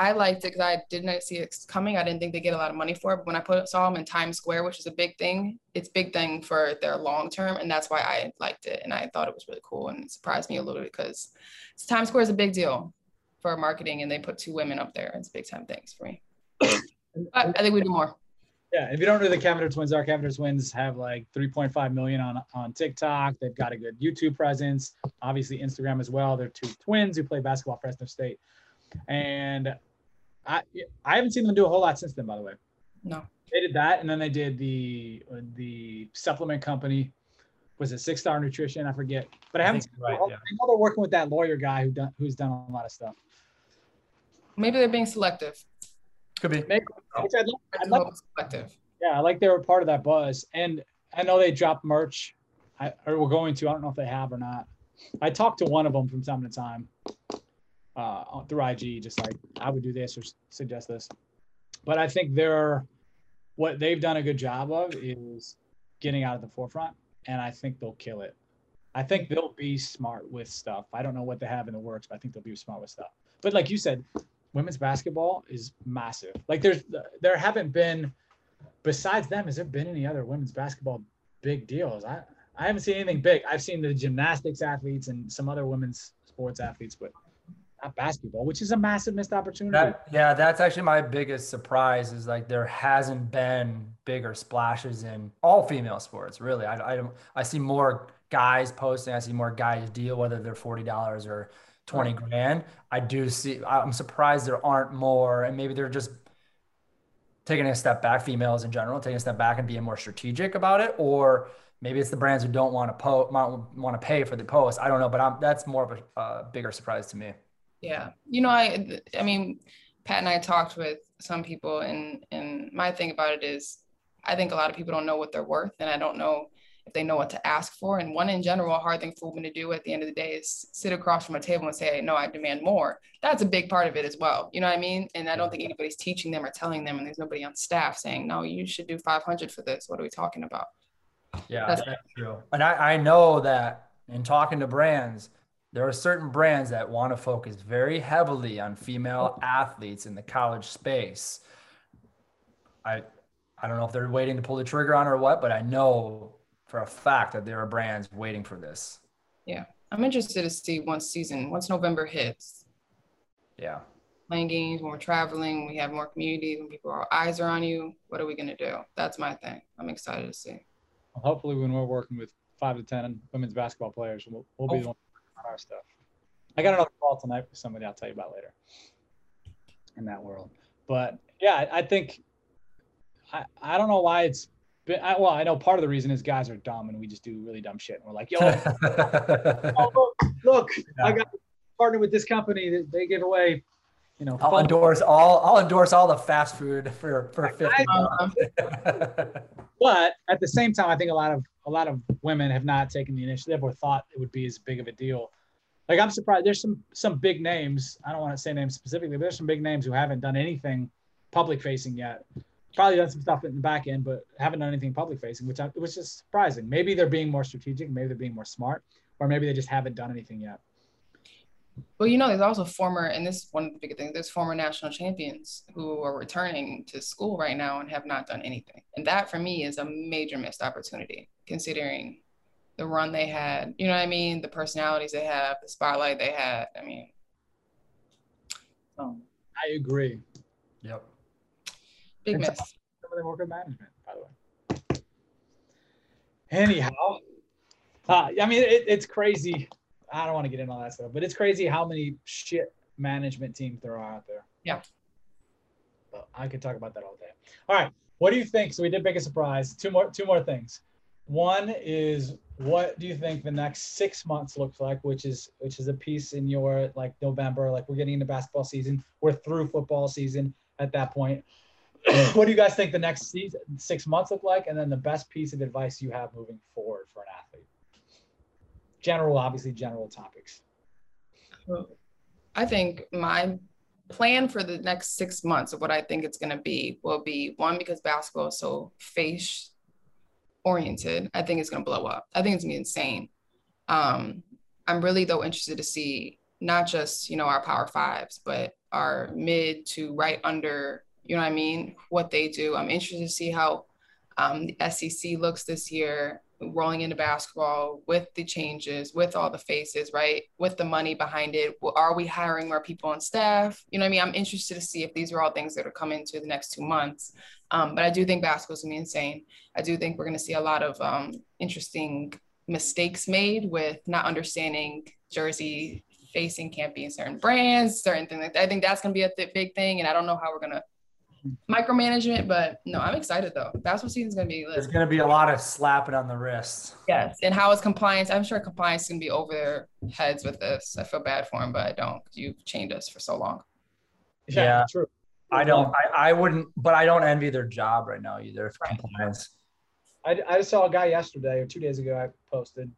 I liked it because I didn't see it coming. I didn't think they get a lot of money for it. But when I put saw them in Times Square, which is a big thing, it's big thing for their long term, and that's why I liked it and I thought it was really cool and it surprised me a little bit because Times Square is a big deal for marketing, and they put two women up there. It's big time things for me. [COUGHS] but I think we do more. Yeah, if you don't know the Cavinder twins are, Cavinder twins have like 3.5 million on on TikTok. They've got a good YouTube presence, obviously Instagram as well. They're two twins who play basketball Fresno State, and I I haven't seen them do a whole lot since then. By the way, No. they did that, and then they did the the supplement company. Was it Six Star Nutrition? I forget, but I I haven't. think seen right, I know they're working with that lawyer guy who done who's done a lot of stuff. Maybe they're being selective. Could be. Maybe, which I'd, like- I I'd like selective. Yeah, I like they were part of that buzz. And I know they dropped merch. I or we're going to. I don't know if they have or not. I talked to one of them from time to time uh, through IG, just like I would do this or suggest this. But I think they're what they've done a good job of is getting out of the forefront, and I think they'll kill it. I think they'll be smart with stuff. I don't know what they have in the works, but I think they'll be smart with stuff. But like you said, women's basketball is massive. Like there's there haven't been besides them, has there been any other women's basketball big deals? I I haven't seen anything big. I've seen the gymnastics athletes and some other women's sports athletes, but not basketball, which is a massive missed opportunity. That, yeah, that's actually my biggest surprise is like there hasn't been bigger splashes in all female sports. Really, I, I. I see more guys posting. I see more guys deal whether they're forty dollars or twenty grand. I do see. I'm surprised there aren't more, and maybe they're just taking a step back. Females in general taking a step back and being more strategic about it, or maybe it's the brands who don't want to po- want to pay for the post. I don't know, but I'm, that's more of a uh, bigger surprise to me. Yeah. You know, I I mean, Pat and I talked with some people, and and my thing about it is, I think a lot of people don't know what they're worth, and I don't know they know what to ask for. And one in general, a hard thing for women to do at the end of the day is sit across from a table and say, "No, I demand more." That's a big part of it as well. You know what I mean? And I don't think anybody's teaching them or telling them, and there's nobody on staff saying, "No, you should do 500 for this." What are we talking about? Yeah, that's, that's true. And I, I know that in talking to brands, there are certain brands that want to focus very heavily on female athletes in the college space. I I don't know if they're waiting to pull the trigger on or what, but I know for a fact that there are brands waiting for this. Yeah. I'm interested to see once season, once November hits. Yeah. Playing games when we're traveling, we have more communities, when people our eyes are on you. What are we gonna do? That's my thing. I'm excited to see. Well, hopefully when we're working with five to ten women's basketball players, we'll, we'll be the oh. one our stuff. I got another call tonight with somebody I'll tell you about later in that world. But yeah, I think I, I don't know why it's been, I, well, I know part of the reason is guys are dumb and we just do really dumb shit. And we're like, yo, [LAUGHS] oh, look, look yeah. I got partnered with this company that they give away, you know, I'll endorse all, I'll endorse all the fast food for, for 50. Uh, but at the same time, I think a lot of, a lot of women have not taken the initiative or thought it would be as big of a deal. Like I'm surprised there's some, some big names. I don't want to say names specifically, but there's some big names who haven't done anything public facing yet probably done some stuff in the back end, but haven't done anything public facing, which I, it was just surprising. Maybe they're being more strategic, maybe they're being more smart, or maybe they just haven't done anything yet. Well, you know, there's also former, and this is one of the big things, there's former national champions who are returning to school right now and have not done anything. And that for me is a major missed opportunity, considering the run they had, you know what I mean? The personalities they have, the spotlight they had. I mean, um, I agree. Yep. Big miss. Some of them work with management, by the way. Anyhow, uh, I mean, it, it's crazy. I don't want to get into all that stuff, but it's crazy how many shit management teams there are out there. Yeah. But I could talk about that all day. All right. What do you think? So we did pick a surprise. Two more, two more things. One is what do you think the next six months looks like, which is which is a piece in your like November, like we're getting into basketball season. We're through football season at that point. [LAUGHS] what do you guys think the next season, six months look like? And then the best piece of advice you have moving forward for an athlete? General, obviously, general topics. I think my plan for the next six months of what I think it's going to be will be one, because basketball is so face oriented, I think it's going to blow up. I think it's going to be insane. Um, I'm really, though, interested to see not just, you know, our power fives, but our mid to right under you know what I mean, what they do. I'm interested to see how um, the SEC looks this year, rolling into basketball with the changes, with all the faces, right? With the money behind it. Are we hiring more people on staff? You know what I mean? I'm interested to see if these are all things that are coming to the next two months. Um, but I do think basketball's gonna be insane. I do think we're gonna see a lot of um, interesting mistakes made with not understanding jersey facing can't be in certain brands, certain things like that. I think that's gonna be a th- big thing, and I don't know how we're gonna micromanagement, but no, I'm excited though. Basketball season's gonna be lit. There's gonna be a lot of slapping on the wrists. Yes, and how is compliance? I'm sure compliance is gonna be over their heads with this. I feel bad for them, but I don't. You've chained us for so long. Yeah, yeah true. I don't. I, I wouldn't, but I don't envy their job right now either. For right. compliance. I, I saw a guy yesterday or two days ago. I posted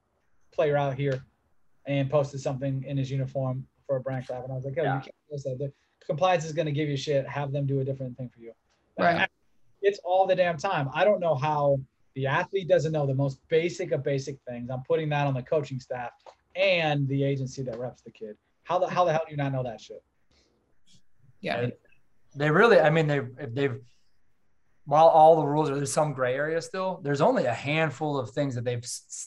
player out here, and posted something in his uniform for a brand club, and I was like, "Oh, yeah. you can't post that." Compliance is going to give you shit. Have them do a different thing for you. Right. It's all the damn time. I don't know how the athlete doesn't know the most basic of basic things. I'm putting that on the coaching staff and the agency that reps the kid. How the how the hell do you not know that shit? Yeah. They really, I mean, they they've while all the rules are there's some gray area still. There's only a handful of things that they've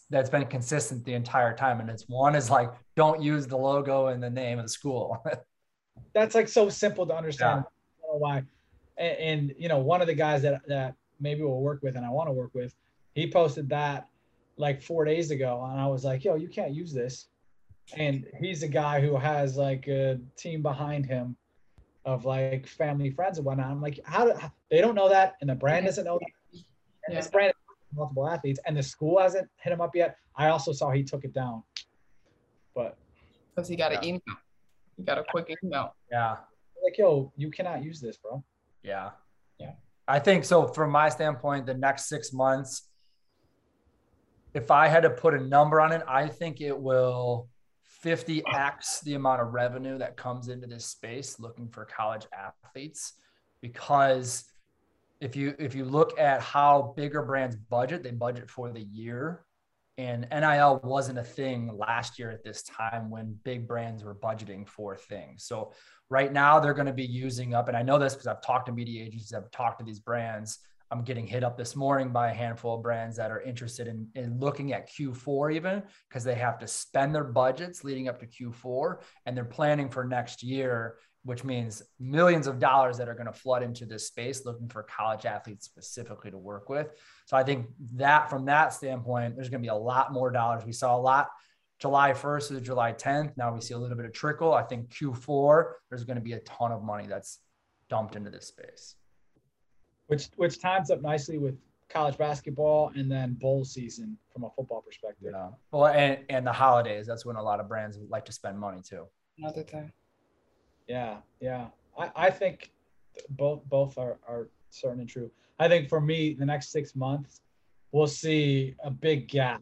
that's been consistent the entire time, and it's one is like don't use the logo and the name of the school. [LAUGHS] that's like so simple to understand. Yeah. why. And, and, you know, one of the guys that that maybe we'll work with and I want to work with, he posted that like four days ago, and I was like, "Yo, you can't use this." And he's a guy who has like a team behind him of like family friends and whatnot. I'm like, how do they don't know that, and the brand doesn't know that, and yeah. this brand multiple athletes, and the school hasn't hit him up yet. I also saw he took it down, but because he got yeah. an email. You got a quick email. Yeah. like, yo, you cannot use this, bro. Yeah. Yeah. I think so. From my standpoint, the next six months, if I had to put a number on it, I think it will 50x the amount of revenue that comes into this space looking for college athletes because if you if you look at how bigger brands budget they budget for the year and NIL wasn't a thing last year at this time when big brands were budgeting for things. So right now they're going to be using up and I know this because I've talked to media agencies, I've talked to these brands I'm getting hit up this morning by a handful of brands that are interested in, in looking at Q4 even because they have to spend their budgets leading up to Q4 and they're planning for next year, which means millions of dollars that are going to flood into this space looking for college athletes specifically to work with. So I think that from that standpoint, there's going to be a lot more dollars. We saw a lot July 1st to July 10th. Now we see a little bit of trickle. I think Q4, there's going to be a ton of money that's dumped into this space which which times up nicely with college basketball and then bowl season from a football perspective. Yeah. Well, and and the holidays. That's when a lot of brands like to spend money too. Another thing. Yeah, yeah. I, I think both both are are certain and true. I think for me, the next six months, we'll see a big gap.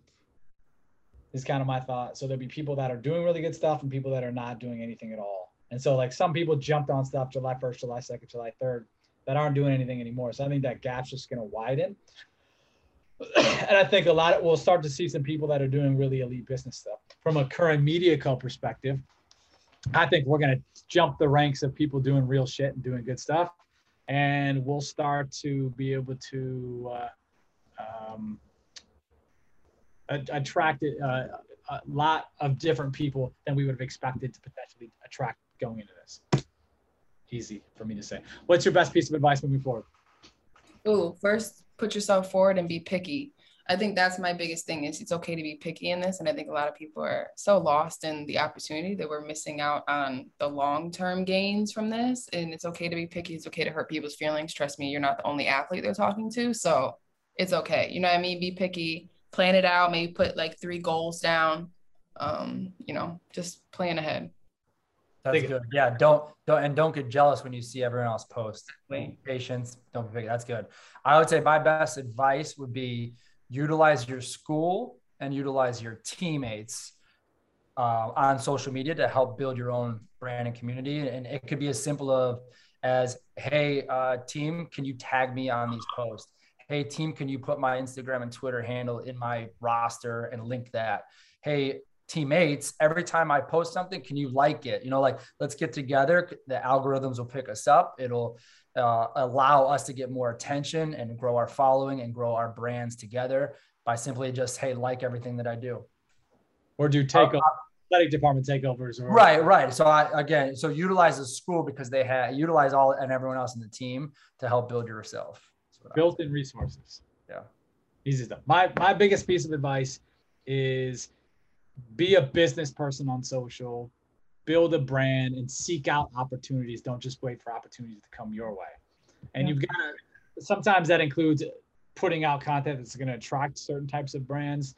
Is kind of my thought. So there'll be people that are doing really good stuff and people that are not doing anything at all. And so like some people jumped on stuff July 1st, July 2nd, July 3rd that aren't doing anything anymore. So I think that gap's just going to widen. [CLEARS THROAT] and I think a lot of, we'll start to see some people that are doing really elite business stuff. From a current media co perspective, I think we're going to jump the ranks of people doing real shit and doing good stuff. And we'll start to be able to uh, um, attract uh, a lot of different people than we would have expected to potentially attract going into this easy for me to say. What's your best piece of advice moving forward? Ooh, first put yourself forward and be picky. I think that's my biggest thing is it's okay to be picky in this. And I think a lot of people are so lost in the opportunity that we're missing out on the long-term gains from this. And it's okay to be picky. It's okay to hurt people's feelings. Trust me, you're not the only athlete they're talking to. So it's okay. You know what I mean? Be picky, plan it out, maybe put like three goals down. Um, you know, just plan ahead. That's good. Yeah, don't don't and don't get jealous when you see everyone else post. Wait, Patience, don't be big. That's good. I would say my best advice would be utilize your school and utilize your teammates uh, on social media to help build your own brand and community. And it could be as simple of as, hey, uh, team, can you tag me on these posts? Hey, team, can you put my Instagram and Twitter handle in my roster and link that? Hey, teammates every time i post something can you like it you know like let's get together the algorithms will pick us up it'll uh, allow us to get more attention and grow our following and grow our brands together by simply just hey like everything that i do. Or do takeover uh, athletic department takeovers or- right right. So i again so utilize the school because they have utilize all and everyone else in the team to help build yourself. Built-in resources. Yeah. Easy stuff. My my biggest piece of advice is be a business person on social, build a brand, and seek out opportunities. Don't just wait for opportunities to come your way. And yeah. you've got to, sometimes that includes putting out content that's going to attract certain types of brands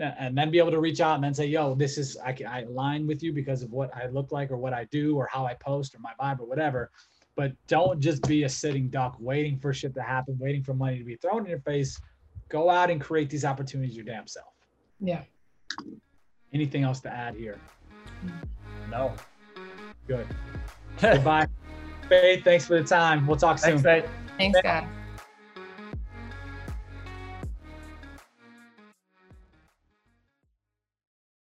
and then be able to reach out and then say, yo, this is, I, I align with you because of what I look like or what I do or how I post or my vibe or whatever. But don't just be a sitting duck waiting for shit to happen, waiting for money to be thrown in your face. Go out and create these opportunities your damn self. Yeah. Anything else to add here? Mm. No. Good. [LAUGHS] Goodbye. Faith, thanks for the time. We'll talk thanks, soon. Faith. Thanks, guys.